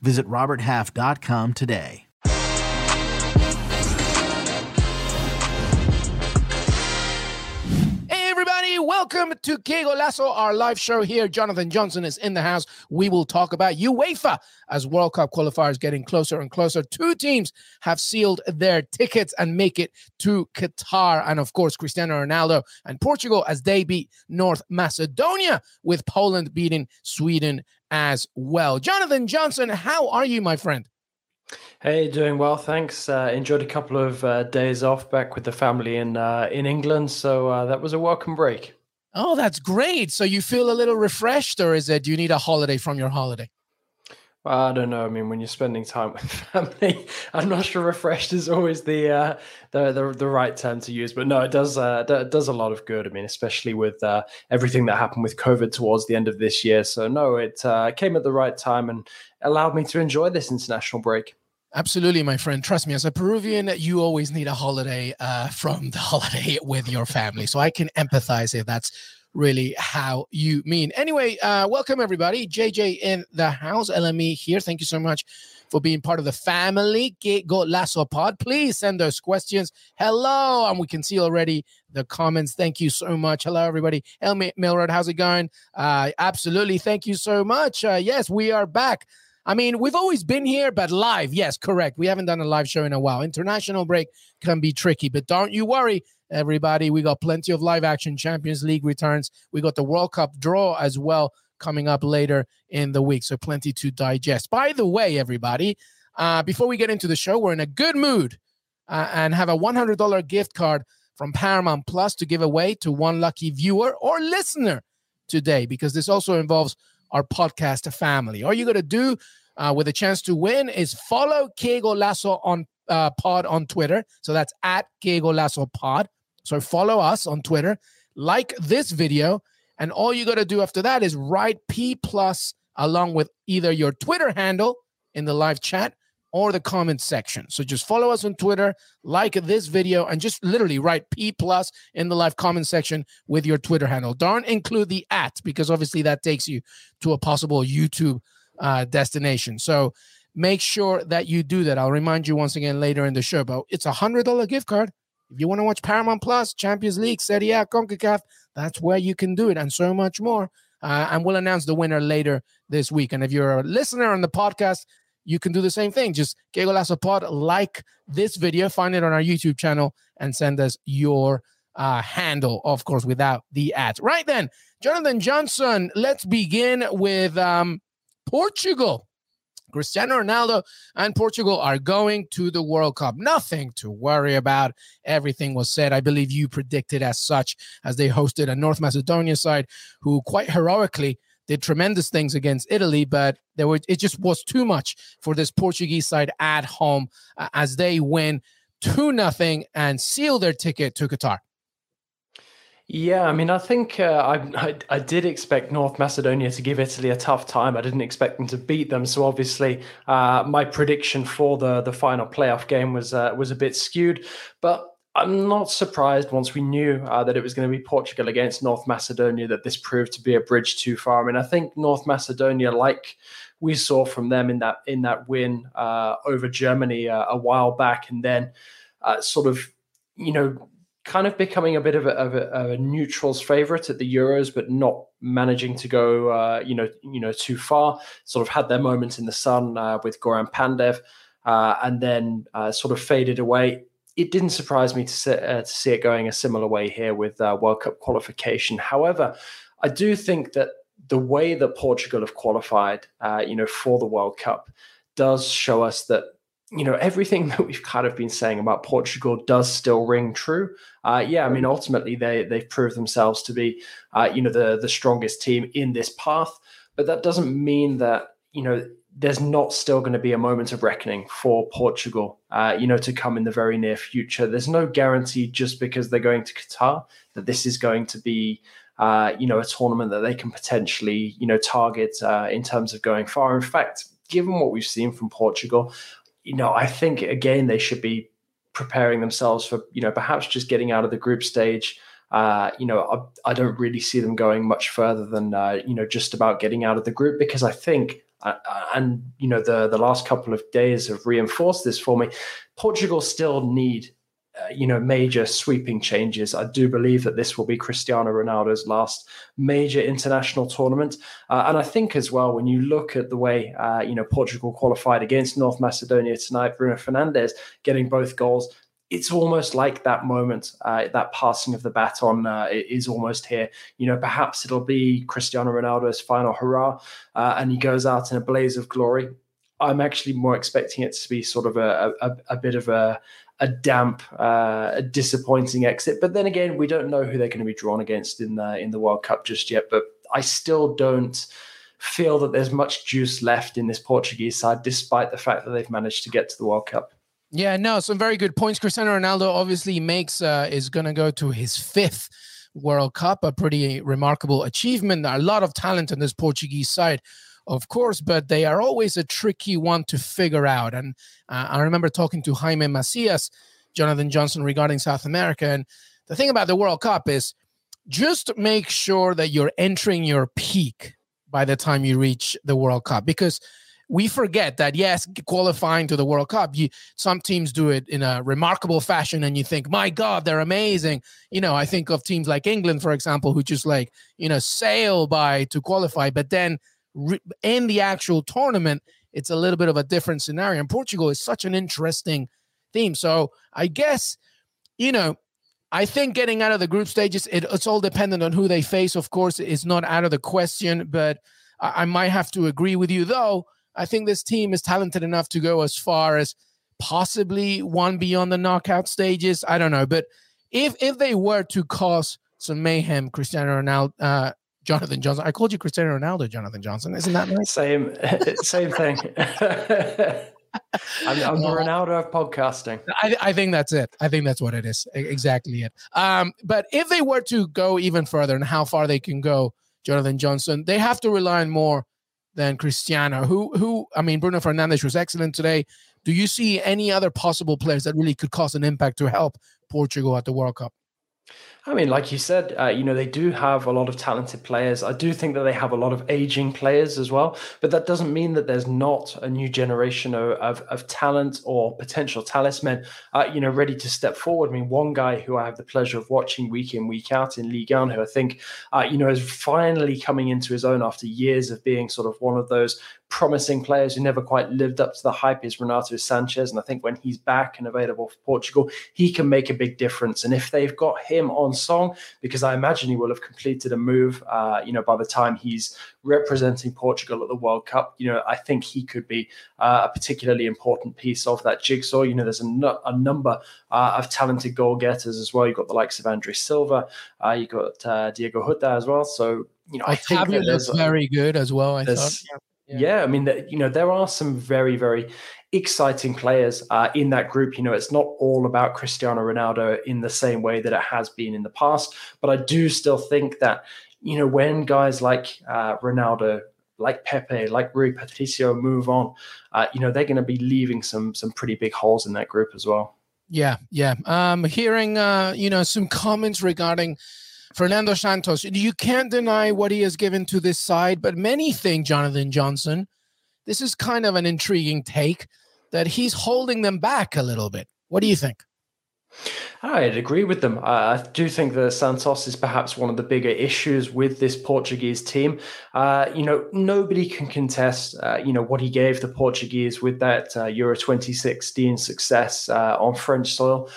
Visit RobertHalf.com today. Hey, everybody, welcome to Que Golazo, our live show here. Jonathan Johnson is in the house. We will talk about UEFA as World Cup qualifiers getting closer and closer. Two teams have sealed their tickets and make it to Qatar. And of course, Cristiano Ronaldo and Portugal as they beat North Macedonia, with Poland beating Sweden as well. Jonathan Johnson, how are you, my friend? Hey, doing well, thanks. Uh, enjoyed a couple of uh, days off back with the family in uh, in England, so uh, that was a welcome break. Oh, that's great. So you feel a little refreshed, or is it do you need a holiday from your holiday? I don't know. I mean, when you're spending time with family, I'm not sure refreshed is always the uh, the, the, the right term to use. But no, it does uh, it does a lot of good. I mean, especially with uh, everything that happened with COVID towards the end of this year. So no, it uh, came at the right time and allowed me to enjoy this international break. Absolutely, my friend. Trust me, as a Peruvian, you always need a holiday uh, from the holiday with your family. So I can empathize if that's really how you mean. Anyway, uh, welcome everybody. JJ in the house, LME here. Thank you so much for being part of the family. Que Golazo Pod. Please send us questions. Hello, and we can see already the comments. Thank you so much. Hello, everybody. Elmi Milrod, how's it going? Uh, absolutely. Thank you so much. Uh, yes, we are back. I mean, we've always been here, but live. Yes, correct. We haven't done a live show in a while. International break can be tricky, but don't you worry, everybody. We got plenty of live action Champions League returns. We got the World Cup draw as well coming up later in the week. So plenty to digest. By the way, everybody, uh, before we get into the show, we're in a good mood uh, and have a $100 gift card from Paramount Plus to give away to one lucky viewer or listener today, because this also involves our podcast family. All you got to do uh, with a chance to win is follow Que Golazo on uh, pod on Twitter. So that's at Que Golazo pod. So follow us on Twitter, like this video, and all you got to do after that is write P plus along with either your Twitter handle in the live chat or the comment section. So just follow us on Twitter, like this video, and just literally write P plus in the live comment section with your Twitter handle. Don't include the at because obviously that takes you to a possible YouTube uh, destination. So make sure that you do that. I'll remind you once again later in the show, but it's a hundred dollar gift card. If you want to watch Paramount Plus, Champions League, Serie A, CONCACAF, that's where you can do it, and so much more. Uh, and we'll announce the winner later this week. And if you're a listener on the podcast, you can do the same thing. Just Que Golazo Pod, like this video, find it on our YouTube channel, and send us your uh, handle, of course, without the ads. Right then, Jonathan Johnson, let's begin with um, Portugal. Cristiano Ronaldo and Portugal are going to the World Cup. Nothing to worry about. Everything was said. I believe you predicted as such as they hosted a North Macedonia side who quite heroically did tremendous things against Italy, but there were it just was too much for this Portuguese side at home uh, as they win 2 nothing and seal their ticket to Qatar. Yeah, I mean, I think uh, I, I, I did expect North Macedonia to give Italy a tough time. I didn't expect them to beat them. So obviously, uh, my prediction for the the final playoff game was uh, was a bit skewed. But I'm not surprised once we knew uh, that it was going to be Portugal against North Macedonia that this proved to be a bridge too far. I mean, I think North Macedonia, like we saw from them in that in that win uh, over Germany uh, a while back, and then sort of you know kind of becoming a bit of a, of a, a neutral's favorite at the Euros, but not managing to go, uh, you know, you know, too far. Sort of had their moments in the sun uh, with Goran Pandev, uh, and then uh, sort of faded away. It didn't surprise me to see, uh, to see it going a similar way here with uh, World Cup qualification. However, I do think that the way that Portugal have qualified, you know, for the World Cup does show us that you know everything that we've kind of been saying about Portugal does still ring true. Uh, yeah, I mean ultimately they they've proved themselves to be uh, you know the the strongest team in this path, but that doesn't mean that you know there's not still going to be a moment of reckoning for Portugal, uh, you know, to come in the very near future. There's no guarantee just because they're going to Qatar that this is going to be, uh, you know, a tournament that they can potentially, you know, target uh, in terms of going far. In fact, given what we've seen from Portugal, you know, I think again they should be preparing themselves for, you know, perhaps just getting out of the group stage. Uh, you know, I, I, don't really see them going much further than, uh, you know, just about getting out of the group because I think uh, and you know the the last couple of days have reinforced this for me. Portugal still need uh, you know major sweeping changes. I do believe that this will be Cristiano Ronaldo's last major international tournament, uh, and I think as well when you look at the way uh, you know Portugal qualified against North Macedonia tonight, Bruno Fernandes getting both goals it's almost like that moment, uh, that passing of the baton uh, is almost here. You know, perhaps it'll be Cristiano Ronaldo's final hurrah, and he goes out in a blaze of glory. I'm actually more expecting it to be sort of a, a, a bit of a, a damp, uh, a disappointing exit. But then again, we don't know who they're going to be drawn against in the in the World Cup just yet. But I still don't feel that there's much juice left in this Portuguese side, despite the fact that they've managed to get to the World Cup. Yeah, no, some very good points. Cristiano Ronaldo obviously makes uh, is going to go to his fifth World Cup, a pretty remarkable achievement. A lot of talent in this Portuguese side, of course, but they are always a tricky one to figure out. And uh, I remember talking to Jaime Macias, Jonathan Johnson regarding South America, and the thing about the World Cup is just make sure that you're entering your peak by the time you reach the World Cup because we forget that yes, qualifying to the World Cup, you some teams do it in a remarkable fashion, and you think, my God, they're amazing. You know, I think of teams like England, for example, who just like you know sail by to qualify, but then re- in the actual tournament, it's a little bit of a different scenario. And Portugal is such an interesting theme. So I guess you know I think getting out of the group stages, it, it's all dependent on who they face. Of course, it's not out of the question, but I, I, might have to agree with you, though. I think this team is talented enough to go as far as possibly one beyond the knockout stages. I don't know, but if if they were to cause some mayhem, Cristiano Ronaldo, uh, Jonathan Johnson. I called you Cristiano Ronaldo, Jonathan Johnson. Isn't that nice? Same, same thing. I'm, I'm the Ronaldo of podcasting. I, I, think that's it. I think that's what it is. Exactly it. Um, but if they were to go even further and how far they can go, Jonathan Johnson, they have to rely on more than Cristiano. Who who I mean Bruno Fernandes was excellent today. Do you see any other possible players that really could cause an impact to help Portugal at the World Cup? I mean, like you said, uh, you know, they do have a lot of talented players. I do think that they have a lot of aging players as well, but that doesn't mean that there's not a new generation of, of, of talent or potential talisman, uh, you know, ready to step forward. I mean, one guy who I have the pleasure of watching week in, week out in Ligue 1, who I think, uh, you know, is finally coming into his own after years of being sort of one of those promising players who never quite lived up to the hype is Renato Sanches. And I think when he's back and available for Portugal, he can make a big difference. And if they've got him on song, because I imagine he will have completed a move, uh, you know, by the time he's representing Portugal at the World Cup, you know, I think he could be uh, a particularly important piece of that jigsaw. You know, there's a, a number uh, of talented goal getters as well. You've got the likes of Andre Silva, uh, you've got uh, Diogo Jota as well. So, you know, I think that looks very good as well. I thought. Yeah. Yeah, I mean, the, you know, there are some very, very exciting players uh, in that group. You know, it's not all about Cristiano Ronaldo in the same way that it has been in the past, but I do still think that, you know, when guys like uh, Ronaldo, like Pepe, like Rui Patricio move on, uh, you know, they're going to be leaving some some pretty big holes in that group as well. Yeah, yeah. Um, hearing, uh, you know, some comments regarding Fernando Santos, you can't deny what he has given to this side, but many think, Jonathan Johnson, this is kind of an intriguing take that he's holding them back a little bit. What do you think? I'd agree with them. I do think that Santos is perhaps one of the bigger issues with this Portuguese team. Uh, you know, nobody can contest, uh, you know, what he gave the Portuguese with that uh, Euro 2016 success uh, on French soil.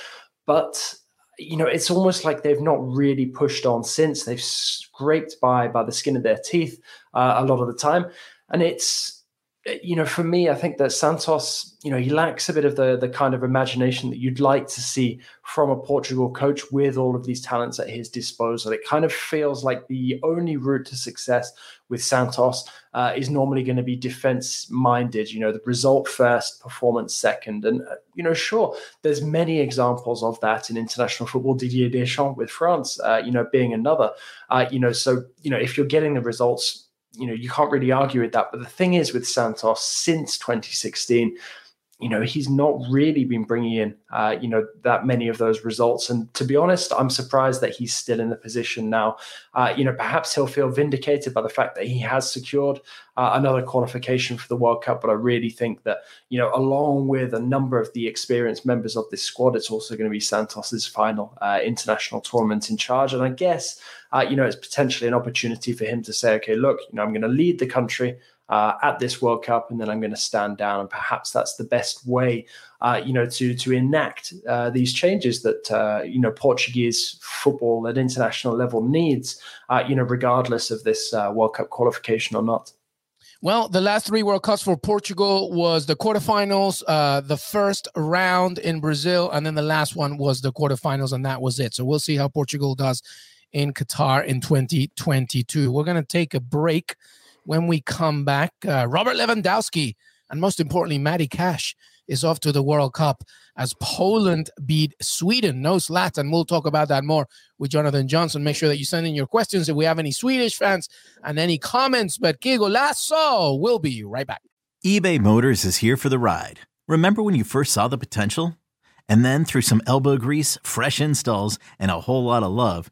But you know, it's almost like they've not really pushed on since. They've scraped by by the skin of their teeth uh, a lot of the time, and it's you know, for me, I think that Santos, you know, he lacks a bit of the the kind of imagination that you'd like to see from a Portugal coach with all of these talents at his disposal. It kind of feels like the only route to success with Santos uh, is normally going to be defense minded. You know, the result first, performance second, and uh, you know, sure, there's many examples of that in international football. Didier Deschamps with France, uh, you know, being another. Uh, you know, so you know, if you're getting the results you know, you can't really argue with that. But the thing is with Santos, since 2016, you know, he's not really been bringing in, uh, you know, that many of those results. And to be honest, I'm surprised that he's still in the position now. Uh, you know, perhaps he'll feel vindicated by the fact that he has secured uh, another qualification for the World Cup. But I really think that, you know, along with a number of the experienced members of this squad, it's also going to be Santos's final uh, international tournament in charge. And I guess, uh, you know, it's potentially an opportunity for him to say, okay, look, you know, I'm going to lead the country uh, at this World Cup, and then I'm going to stand down. And perhaps that's the best way, uh, you know, to to enact uh, these changes that uh, you know Portuguese football at international level needs, uh, you know, regardless of this uh, World Cup qualification or not. Well, the last three World Cups for Portugal was the quarterfinals, uh, the first round in Brazil, and then the last one was the quarterfinals, and that was it. So we'll see how Portugal does in Qatar in 2022. We're going to take a break when we come back. Uh, Robert Lewandowski and most importantly, Matty Cash is off to the World Cup as Poland beat Sweden. No Zlatan, and We'll talk about that more with Jonathan Johnson. Make sure that you send in your questions if we have any Swedish fans and any comments. But que Golazo We'll be right back. eBay Motors is here for the ride. Remember when you first saw the potential? And then through some elbow grease, fresh installs, and a whole lot of love,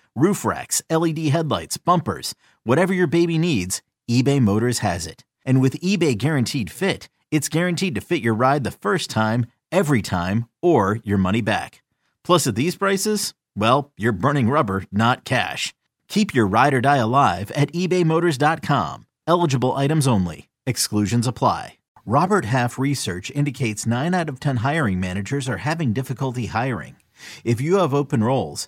roof racks, LED headlights, bumpers, whatever your baby needs, eBay Motors has it. And with eBay Guaranteed Fit, it's guaranteed to fit your ride the first time, every time, or your money back. Plus, at these prices, well, you're burning rubber, not cash. Keep your ride or die alive at ebaymotors.com. Eligible items only. Exclusions apply. Robert Half research indicates 9 out of 10 hiring managers are having difficulty hiring. If you have open roles,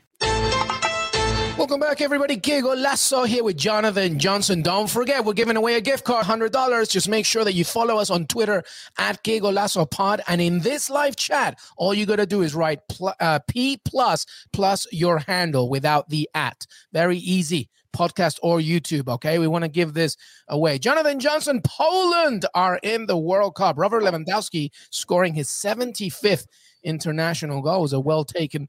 Welcome back, everybody. Que Golazo here with Jonathan Johnson. Don't forget, we're giving away a gift card, $100. Just make sure that you follow us on Twitter at Que Golazo Pod. And in this live chat, all you got to do is write pl- uh, P plus plus your handle without the at. Very easy. Podcast or YouTube. Okay. We want to give this away. Jonathan Johnson, Poland are in the World Cup. Robert Lewandowski scoring his 75th international goal. It was a well taken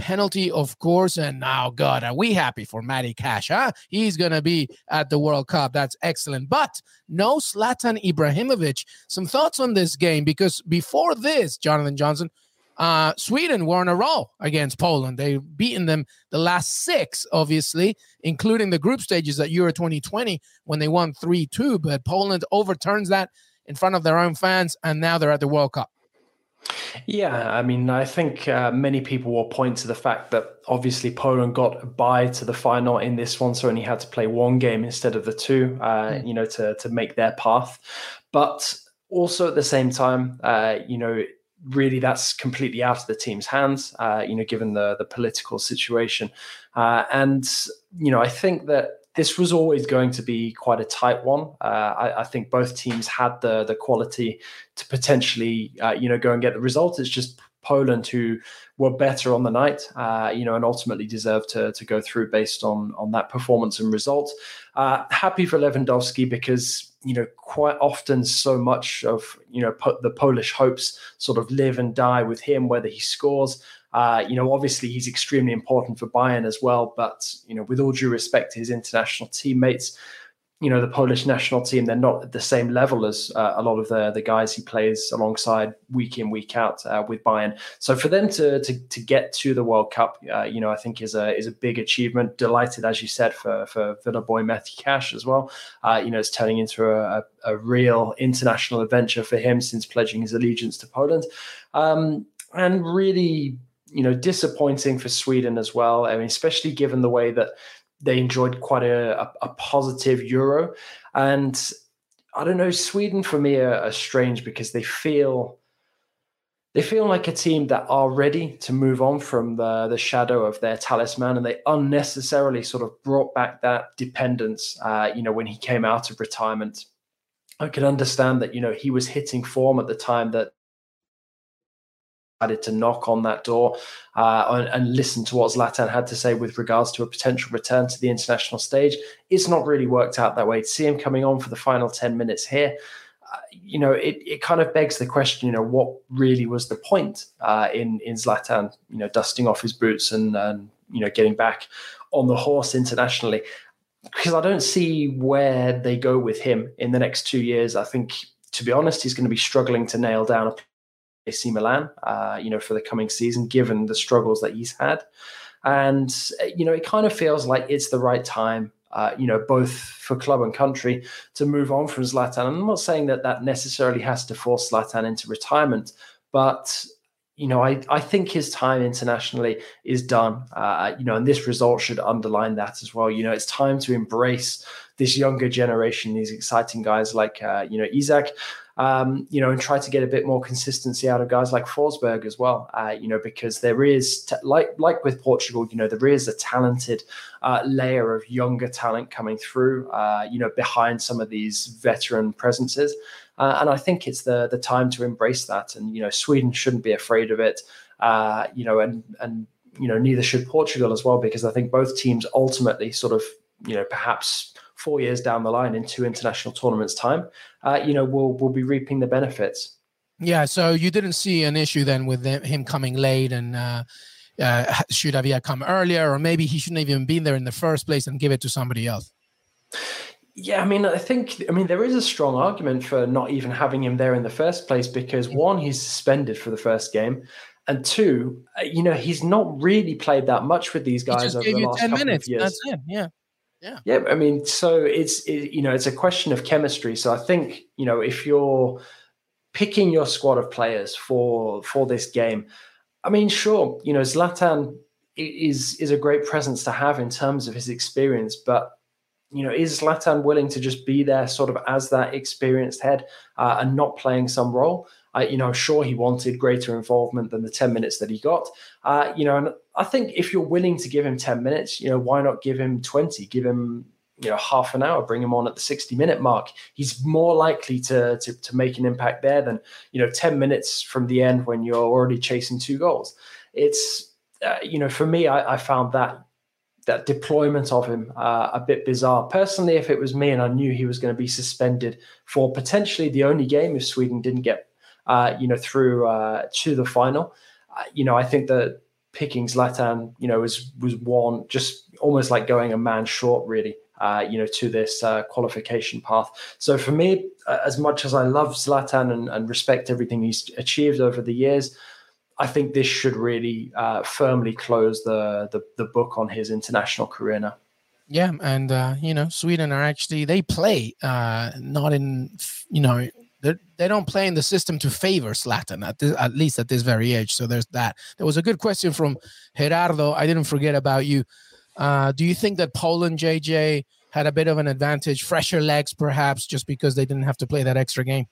penalty, of course. And now, God, are we happy for Matty Cash? Huh? He's going to be at the World Cup. That's excellent. But no Zlatan Ibrahimovic. Some thoughts on this game because before this, Jonathan Johnson, uh, Sweden were on a roll against Poland. They've beaten them the last six, obviously, including the group stages at Euro 2020 when they won 3 2. But Poland overturns that in front of their own fans, and now they're at the World Cup. Yeah, I mean, I think uh, many people will point to the fact that obviously Poland got a bye to the final in this one, so only had to play one game instead of the two, uh, mm. you know, to to make their path. But also at the same time, uh, you know, really that's completely out of the team's hands, uh, you know, given the the political situation, uh, and you know, I think that this was always going to be quite a tight one. Uh, I, I, think both teams had the the quality to potentially, uh, you know, go and get the result. It's just Poland who were better on the night, uh, you know, and ultimately deserved to to go through based on on that performance and result. Uh, happy for Lewandowski because you know quite often so much of you know po- the Polish hopes sort of live and die with him, whether he scores Uh, you know, obviously he's extremely important for Bayern as well. But you know, with all due respect to his international teammates, you know the Polish national team they're not at the same level as uh, a lot of the the guys he plays alongside week in week out uh, with Bayern. So for them to to, to get to the World Cup, uh, you know I think is a is a big achievement. Delighted as you said for for Villa boy Matthew Cash as well. Uh, you know it's turning into a, a, real international adventure for him since pledging his allegiance to Poland, um, and really you know disappointing for Sweden as well. I mean especially given the way that they enjoyed quite a, a, a, positive Euro. And I don't know, Sweden for me are, are, strange because they feel they feel like a team that are ready to move on from the, the shadow of their talisman, and they unnecessarily sort of brought back that dependence. Uh, you know, when he came out of retirement, I could understand that you know he was hitting form at the time that decided to knock on that door uh, and, listen to what Zlatan had to say with regards to a potential return to the international stage. It's not really worked out that way. To see him coming on for the final 10 minutes here, uh, you know, it, it kind of begs the question, you know, what really was the point uh, in, in Zlatan, you know, dusting off his boots and, and, you know, getting back on the horse internationally? Because I don't see where they go with him in the next two years. I think, to be honest, he's going to be struggling to nail down a AC Milan, uh, you know, for the coming season, given the struggles that he's had. And, you know, it kind of feels like it's the right time, uh, you know, both for club and country to move on from Zlatan. I'm not saying that that necessarily has to force Zlatan into retirement, but you know, I, I think his time internationally is done. Uh, you know, and this result should underline that as well. You know, it's time to embrace this younger generation, these exciting guys like, uh, you know, Isak, um, you know, and try to get a bit more consistency out of guys like Forsberg as well. Uh, you know, because there is, t- like like with Portugal, you know, there is a talented uh, layer of younger talent coming through. Uh, you know, behind some of these veteran presences, uh, and I think it's the the time to embrace that. And you know, Sweden shouldn't be afraid of it. Uh, you know, and and you know, neither should Portugal as well, because I think both teams ultimately sort of, you know, perhaps four years down the line in two international tournaments time, uh, you know, we'll we'll be reaping the benefits. Yeah. So you didn't see an issue then with him coming late and. Uh, uh, should have he come earlier, or maybe he shouldn't have even been there in the first place and give it to somebody else? Yeah, I mean, I think, I mean, there is a strong argument for not even having him there in the first place because one, he's suspended for the first game, and two, uh, you know, he's not really played that much with these guys over the last couple minutes. of years. That's it. Yeah. Yeah. Yeah. I mean, so it's, it, you know, it's a question of chemistry. So I think, you know, if you're picking your squad of players for, for this game, I mean, sure, you know, Zlatan is, is a great presence to have in terms of his experience, but, you know, is Zlatan willing to just be there sort of as that experienced head uh, and not playing some role? I, you know, sure he wanted greater involvement than the 10 minutes that he got. Uh, you know, and I think if you're willing to give him 10 minutes, you know, why not give him 20? Give him, you know, half an hour, bring him on at the 60 minute mark. He's more likely to, to, to make an impact there than, you know, 10 minutes from the end when you're already chasing two goals. It's, uh, you know, for me, I, I found that that deployment of him uh, a bit bizarre. Personally, if it was me and I knew he was going to be suspended for potentially the only game if Sweden didn't get uh, you know, through uh, to the final. Uh, you know, I think that picking Zlatan, you know, was was one just almost like going a man short, really. Uh, you know, to this uh, qualification path. So for me, as much as I love Zlatan and, and, respect everything he's achieved over the years, I think this should really uh, firmly close the, the, the book on his international career now. Yeah, and uh, you know, Sweden are actually they play uh, not in you know they don't play in the system to favor Zlatan at, at least at this very age. So there's that. There was a good question from Gerardo. I didn't forget about you. Uh, do you think that Poland JJ had a bit of an advantage, fresher legs perhaps, just because they didn't have to play that extra game?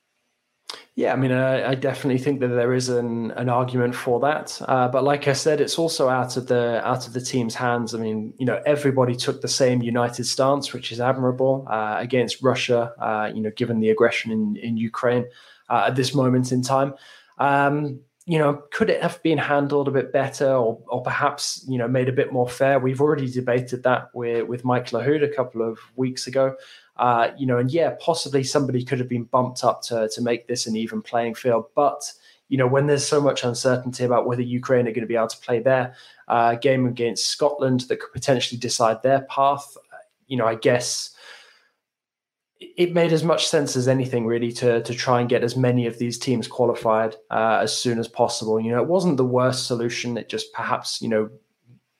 Yeah, I mean, I, I, definitely think that there is an, an argument for that. Uh, but like I said, it's also out of the out of the team's hands. I mean, you know, everybody took the same united stance, which is admirable uh, against Russia. Uh, you know, given the aggression in in Ukraine uh, at this moment in time. Um, you know, could it have been handled a bit better, or, or perhaps you know made a bit more fair? We've already debated that with with Mike Lahoud a couple of weeks ago. Uh, you know, and yeah, possibly somebody could have been bumped up to to make this an even playing field, but you know, when there's so much uncertainty about whether Ukraine are going to be able to play their uh, game against Scotland that could potentially decide their path, you know, I guess it made as much sense as anything really to to try and get as many of these teams qualified uh, as soon as possible. You know, it wasn't the worst solution. It just perhaps you know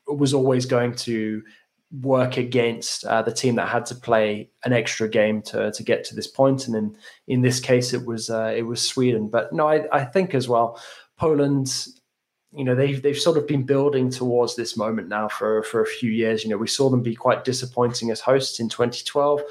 was always going to work against uh, the team that had to play an extra game to to get to this point. And in in this case, it was uh, it was Sweden. But no, I, I think as well, Poland. You know they've they've sort of been building towards this moment now for for a few years. You know we saw them be quite disappointing as hosts in 2012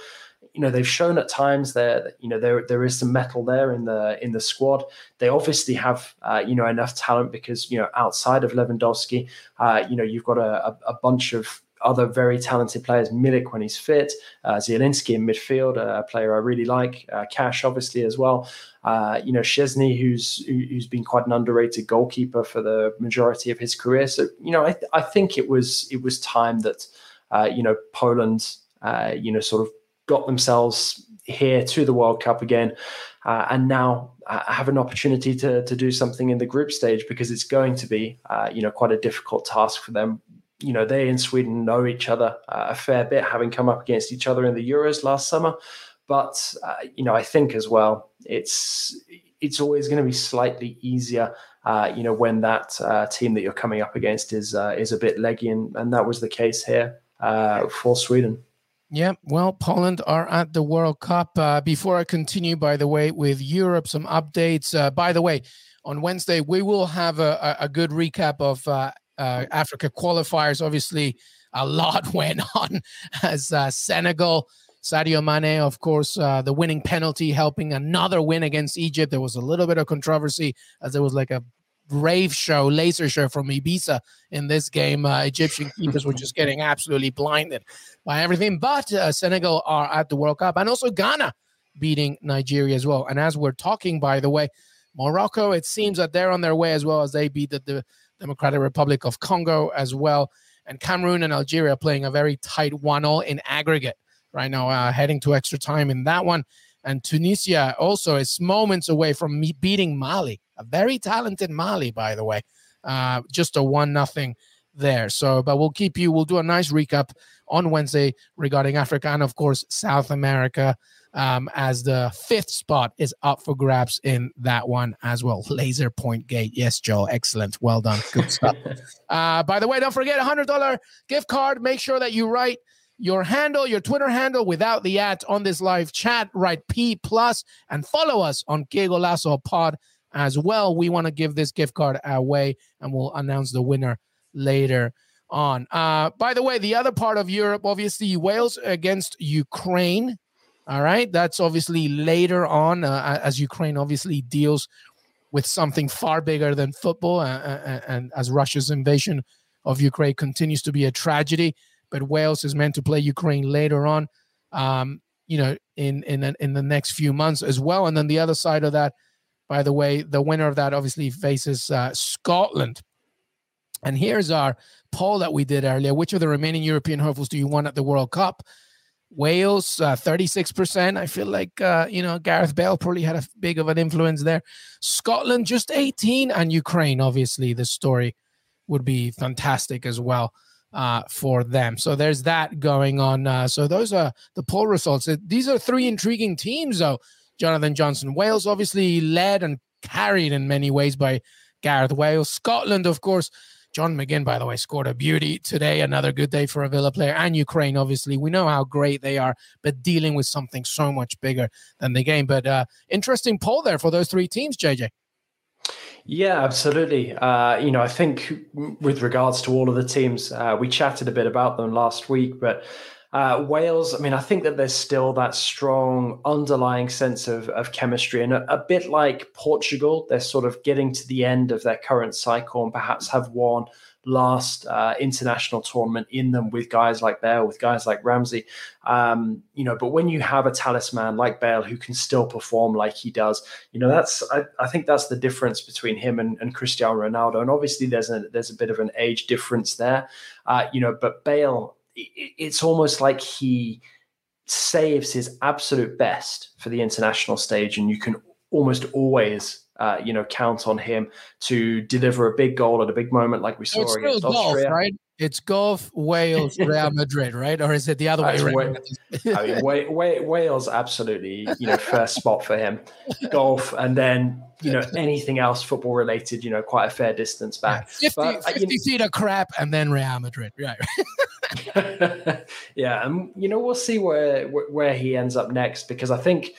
you know they've shown at times that you know there there is some mettle there in the in the squad. They obviously have uh, you know enough talent because you know outside of Lewandowski, uh, you know you've got a, a, bunch of other very talented players. Milik when he's fit, uh, Zielinski in midfield, a player I really like. Uh, Cash obviously as well. Uh, you know Szczesny, who's who's been quite an underrated goalkeeper for the majority of his career. So you know I, th- I think it was it was time that uh, you know Poland. Uh, you know, sort of got themselves here to the World Cup again, uh, and now uh, have an opportunity to to do something in the group stage because it's going to be uh, you know quite a difficult task for them. You know they in Sweden know each other uh, a fair bit, having come up against each other in the Euros last summer. But uh, you know I think as well it's it's always going to be slightly easier. Uh, you know when that team that you're coming up against is is a bit leggy, and, and that was the case here for Sweden. Yeah, well, Poland are at the World Cup. Uh, before I continue, by the way, with Europe, some updates. Uh, by the way, on Wednesday, we will have a, a good recap of uh, Africa qualifiers. Obviously, a lot went on as uh, Senegal, Sadio Mane, of course, uh, the winning penalty helping another win against Egypt. There was a little bit of controversy as there was like a rave show, laser show from Ibiza in this game. Uh, Egyptian keepers were just getting absolutely blinded by everything. But uh, Senegal are at the World Cup, and also Ghana beating Nigeria as well. And as we're talking, by the way, Morocco, it seems that they're on their way as well as they beat the, the Democratic Republic of Congo as well. And Cameroon and Algeria playing a very tight 1 0 in aggregate right now, uh, heading to extra time in that one. And Tunisia also is moments away from beating Mali a very talented Mali, by the way. Uh, just a one nothing there. So, but we'll keep you. We'll do a nice recap on Wednesday regarding Africa and, of course, South America. Um, as the fifth spot is up for grabs in that one as well. Laser Point Gate. Yes, Joe. Excellent. Well done. Good stuff. uh, by the way, don't forget a $100 gift card. Make sure that you write your handle, your Twitter handle without the at on this live chat. Write P plus and follow us on Que Golazo Pod as well. We want to give this gift card away and we'll announce the winner later on. Uh, by the way, the other part of Europe, obviously, Wales against Ukraine. All right. That's obviously later on uh, as Ukraine obviously deals with something far bigger than football. And as Russia's invasion of Ukraine continues to be a tragedy. But Wales is meant to play Ukraine later on, um, you know, in, in, in the next few months as well. And then the other side of that, by the way, the winner of that obviously faces uh, Scotland. And here's our poll that we did earlier. Which of the remaining European hopefuls do you want at the World Cup? Wales, uh, 36%. I feel like, uh, you know, Gareth Bale probably had a big of an influence there. Scotland, just 18. And Ukraine, obviously, the story would be fantastic as well uh, for them. So there's that going on. Uh, so those are the poll results. These are three intriguing teams, though. Jonathan Johnson. Wales obviously led and carried in many ways by Gareth Wales. Scotland, of course, John McGinn, by the way, scored a beauty today. Another good day for a Villa player. And Ukraine, obviously. We know how great they are, but dealing with something so much bigger than the game. But uh, interesting poll there for those three teams, JJ. Yeah, absolutely. Uh, you know, I think with regards to all of the teams, uh, we chatted a bit about them last week, but uh, Wales, I mean, I think that there's still that strong underlying sense of, of chemistry. And a, a, bit like Portugal, they're sort of getting to the end of their current cycle and perhaps have won last uh, international tournament in them with guys like Bale, with guys like Ramsey. Um, you know, but when you have a talisman like Bale who can still perform like he does, you know, that's I, I think that's the difference between him and, and, Cristiano Ronaldo. And obviously there's a there's a bit of an age difference there. Uh, you know, but Bale it's almost like he saves his absolute best for the international stage, and you can almost always uh, you know, count on him to deliver a big goal at a big moment like we saw it's against golf, Austria. right? It's golf, Wales, Real Madrid, right? Or is it the other way around? I mean, Wa- Wa- Wales absolutely, you know, first spot for him. Golf, and then you know anything else football related, you know, quite a fair distance back. 50, But, uh, 50 you- feet of crap, and then Real Madrid, right? yeah, and you know we'll see where where he ends up next because I think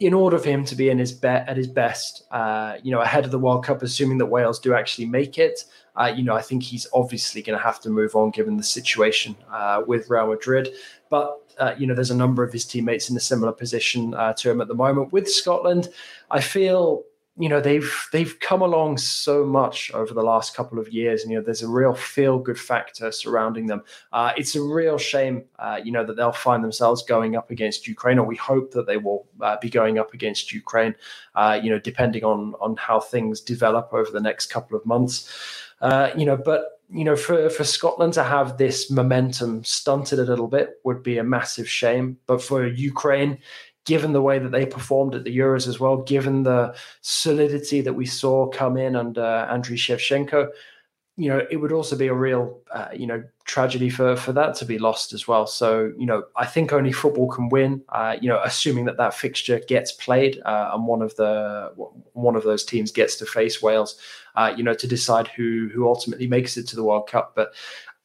in order for him to be in his at his best, uh, you know, ahead of the World Cup, assuming that Wales do actually make it, uh, you know, I think he's obviously going to have to move on given the situation uh, with Real Madrid. But uh, you know, there's a number of his teammates in a similar position uh, to him at the moment. With Scotland, I feel you know they've they've come along so much over the last couple of years and you know there's a real feel good factor surrounding them. Uh, it's a real shame uh, you know that they'll find themselves going up against ukraine or we hope that they will uh, be going up against ukraine uh, you know depending on on how things develop over the next couple of months. Uh, you know but you know for for scotland to have this momentum stunted a little bit would be a massive shame but for ukraine given the way that they performed at the Euros as well, given the solidity that we saw come in under Andriy Shevchenko, you know, it would also be a real, uh, you know, tragedy for for that to be lost as well. So, you know, I think only football can win. Uh, you know, assuming that that fixture gets played uh, and one of the one of those teams gets to face Wales, uh, you know, to decide who who ultimately makes it to the World Cup. But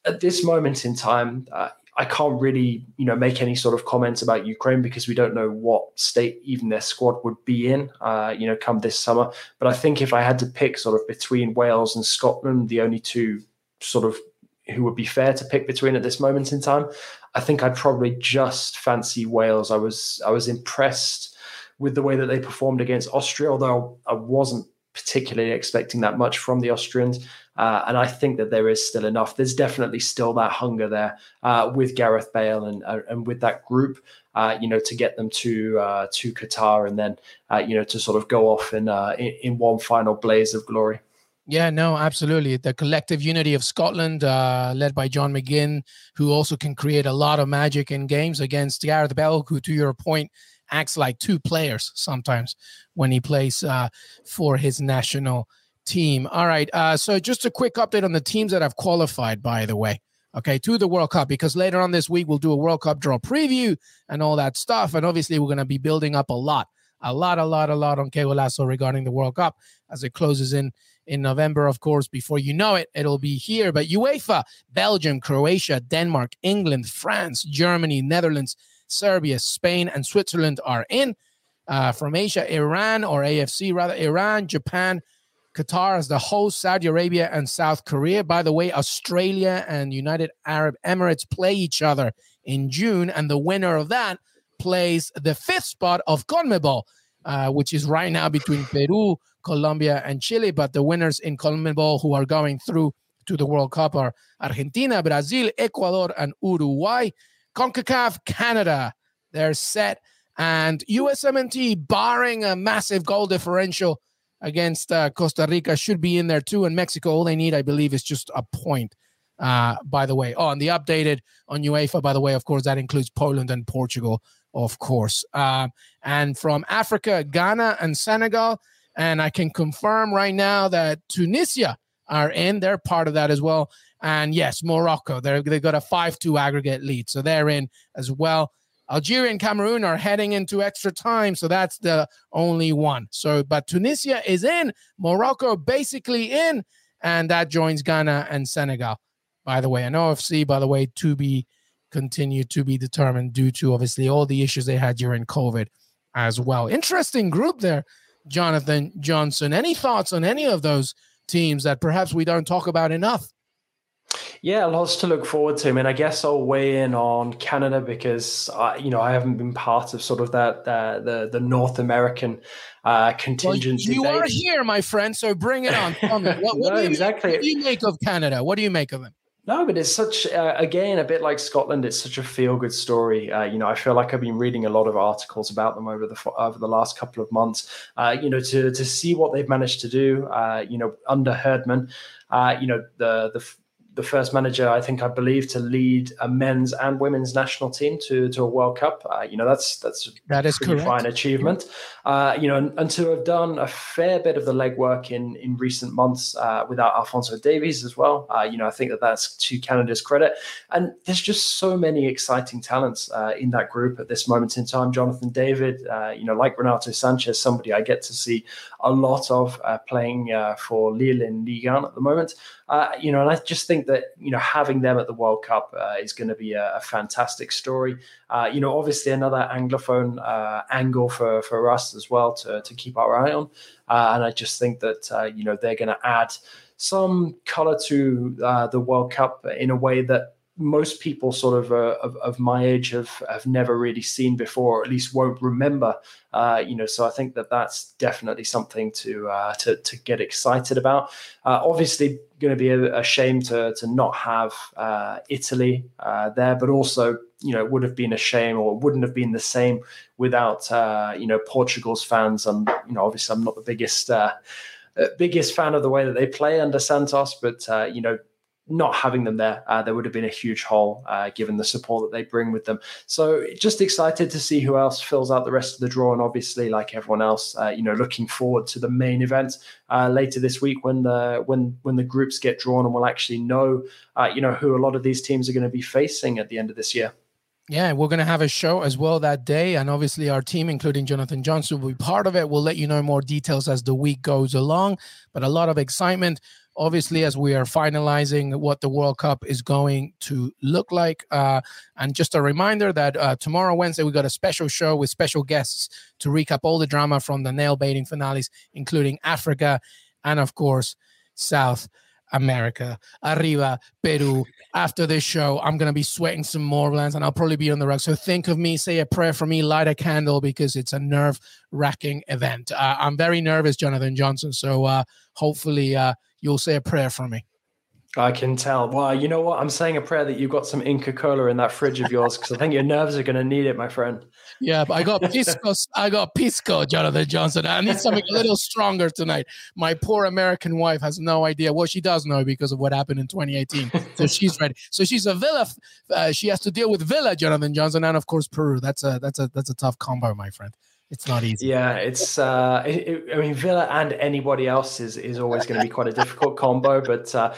at this moment in time, uh, I can't really, you know, make any sort of comments about Ukraine because we don't know what state even their squad would be in, uh, you know, come this summer. But I think if I had to pick sort of between Wales and Scotland, the only two sort of who would be fair to pick between at this moment in time, I think I'd probably just fancy Wales. I was I was impressed with the way that they performed against Austria, although I wasn't particularly expecting that much from the Austrians. Uh, and I think that there is still enough. There's definitely still that hunger there uh, with Gareth Bale and uh, and with that group, uh, you know, to get them to uh, to Qatar and then uh, you know to sort of go off in, in, in one final blaze of glory. Yeah, no, absolutely. The collective unity of Scotland, led by John McGinn, who also can create a lot of magic in games against Gareth Bale, who, to your point, acts like two players sometimes when he plays for his national team. All right. Uh, so just a quick update on the teams that have qualified, by the way. Okay, to the World Cup because later on this week we'll do a World Cup draw preview and all that stuff. And obviously we're going to be building up a lot, a lot, a lot, a lot on Golazo regarding the World Cup as it closes in in November. Of course, before you know it, it'll be here. But UEFA, Belgium, Croatia, Denmark, England, France, Germany, Netherlands, Serbia, Spain, and Switzerland are in. Uh, from Asia, Iran or AFC rather, Iran, Japan, Qatar as the host, Saudi Arabia and South Korea. By the way, Australia and United Arab Emirates play each other in June, and the winner of that plays the fifth spot of CONMEBOL, uh, which is right now between Peru, Colombia, and Chile. But the winners in CONMEBOL who are going through to the World Cup are Argentina, Brazil, Ecuador, and Uruguay. CONCACAF, Canada, they're set. And USMNT, barring a massive goal differential, against uh, Costa Rica should be in there too. And Mexico, all they need, I believe, is just a point. Uh, by the way, oh, and the updated on UEFA, by the way, of course, that includes Poland and Portugal, of course. Uh, and from Africa, Ghana and Senegal. And I can confirm right now that Tunisia are in. They're part of that as well. And yes, Morocco, they've got a 5 2 aggregate lead. So they're in as well. Algeria and Cameroon are heading into extra time, so that's the only one. So, but Tunisia is in, Morocco basically in, and that joins Ghana and Senegal. By the way, and OFC, by the way, to be continued to be determined due to obviously all the issues they had during COVID as well. Interesting group there, Jonathan Johnson. Any thoughts on any of those teams that perhaps we don't talk about enough? Yeah, lots to look forward to. I mean, I guess I'll weigh in on Canada because I, you know I haven't been part of sort of that uh, the the North American uh, contingent. Well, you debate. are here, my friend. So bring it on. Tell me, what, what no, do you, exactly. What do you make of Canada? What do you make of it? No, but it's such uh, again a bit like Scotland. It's such a feel good story. Uh, you know, I feel like I've been reading a lot of articles about them over the over the last couple of months. Uh, you know, to to see what they've managed to do. Uh, you know, under Herdman, uh, you know the the the first manager, I think, I believe, to lead a men's and women's national team to to a World Cup. Uh, you know, that's that's that is correct. fine achievement. Uh, you know, and, and, to have done a fair bit of the legwork in in recent months uh, without Alfonso Davies as well. Uh, you know, I think that that's to Canada's credit. And there's just so many exciting talents uh, in that group at this moment in time. Jonathan David, uh, you know, like Renato Sanches, somebody I get to see a lot of playing for Lille in Ligue 1 at the moment. You know, and I just think that you know having them at the World Cup is going to be a, a, fantastic story. you know, obviously another anglophone angle for for us as well to, to keep our eye on. Uh, and I just think that, uh, you know, they're going to add some color to uh, the World Cup in a way that most people sort of, uh, of, of my age have have never really seen before, or at least won't remember. Uh, you know, so I think that that's definitely something to uh, to to get excited about. Uh, obviously, going to be a, a, shame to to not have uh, Italy uh, there, but also you know it would have been a shame or wouldn't have been the same without you know Portugal's fans. And you know, obviously, I'm not the biggest. biggest fan of the way that they play under Santos, but you know not having them there, uh, there would have been a huge hole uh, given the support that they bring with them. So just excited to see who else fills out the rest of the draw, and obviously, like everyone else, uh, you know, looking forward to the main event uh, later this week when the when when the groups get drawn, and we'll actually know, uh, you know, who a lot of these teams are going to be facing at the end of this year. Yeah, we're going to have a show as well that day. And obviously, our team, including Jonathan Johnson, will be part of it. We'll let you know more details as the week goes along. But a lot of excitement obviously as we are finalizing what the world cup is going to look like uh, and just a reminder that uh, tomorrow wednesday we got a special show with special guests to recap all the drama from the nail baiting finales including africa and of course south America, arriba, Peru. After this show, I'm gonna be sweating some more lands, and I'll probably be on the rug. So think of me, say a prayer for me, light a candle because it's a nerve wracking event. Uh, I'm very nervous, Jonathan Johnson. So uh, hopefully, uh, you'll say a prayer for me. I can tell. Well, you know what? I'm saying a prayer that you've got some Inca Kola in that fridge of yours because I think your nerves are going to need it, my friend. Yeah, but I got pisco. I got pisco, Jonathan Johnson. I need something a little stronger tonight. My poor American wife has no idea. Well, she does know because of what happened in 2018. So she's ready. So she's a Villa. Uh, she has to deal with Villa, Jonathan Johnson, and of course Peru. That's a that's a that's a tough combo, my friend it's not easy. Yeah, it's. Uh, it, it, I mean, Villa and anybody else is is always going to be quite a difficult combo, but. Uh,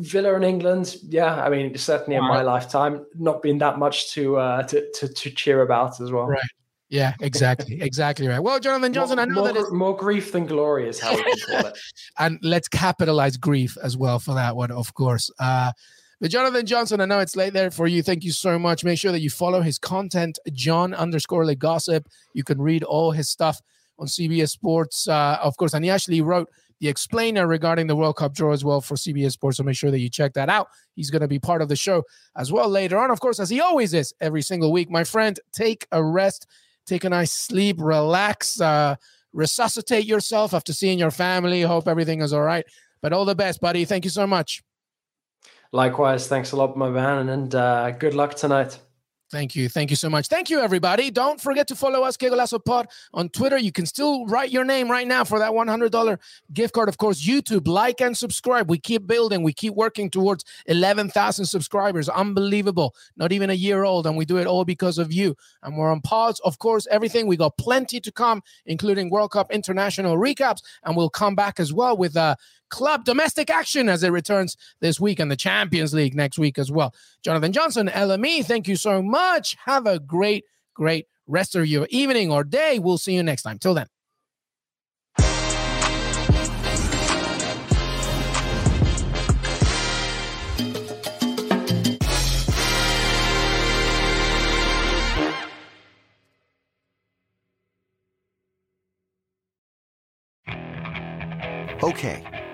Villa in England, yeah, I mean, certainly in my lifetime, not been that much to, uh, to to to cheer about as well. Right. Yeah, exactly, exactly right. Well, Jonathan Johnson, more, I know more, that is more grief than glory is how we can call it. and let's capitalize grief as well for that one, of course. Uh, but Jonathan Johnson, I know it's late there for you. Thank you so much. Make sure that you follow his content, John underscore Le Gossip. You can read all his stuff on CBS Sports, uh, of course. And he actually wrote the explainer regarding the World Cup draw as well for CBS Sports. So make sure that you check that out. He's going to be part of the show as well later on, of course, as he always is every single week. My friend, take a rest, take a nice sleep, relax, uh, resuscitate yourself after seeing your family. Hope everything is all right. But all the best, buddy. Thank you so much. Likewise, thanks a lot, my man, and uh, good luck tonight. Thank you. Thank you so much. Thank you, everybody. Don't forget to follow us, Que Golazo Pod, on Twitter. You can still write your name right now for that $100 gift card. Of course, YouTube, like and subscribe. We keep building. We keep working towards 11,000 subscribers. Unbelievable. Not even a year old. And we do it all because of you. And we're on pods, of course, everything. We got plenty to come, including World Cup international recaps. And we'll come back as well with uh, club domestic action as it returns this week and the Champions League next week as well. Jonathan Johnson, LME, thank you so much. Have a great, great rest of your evening or day. We'll see you next time. Till then. Okay.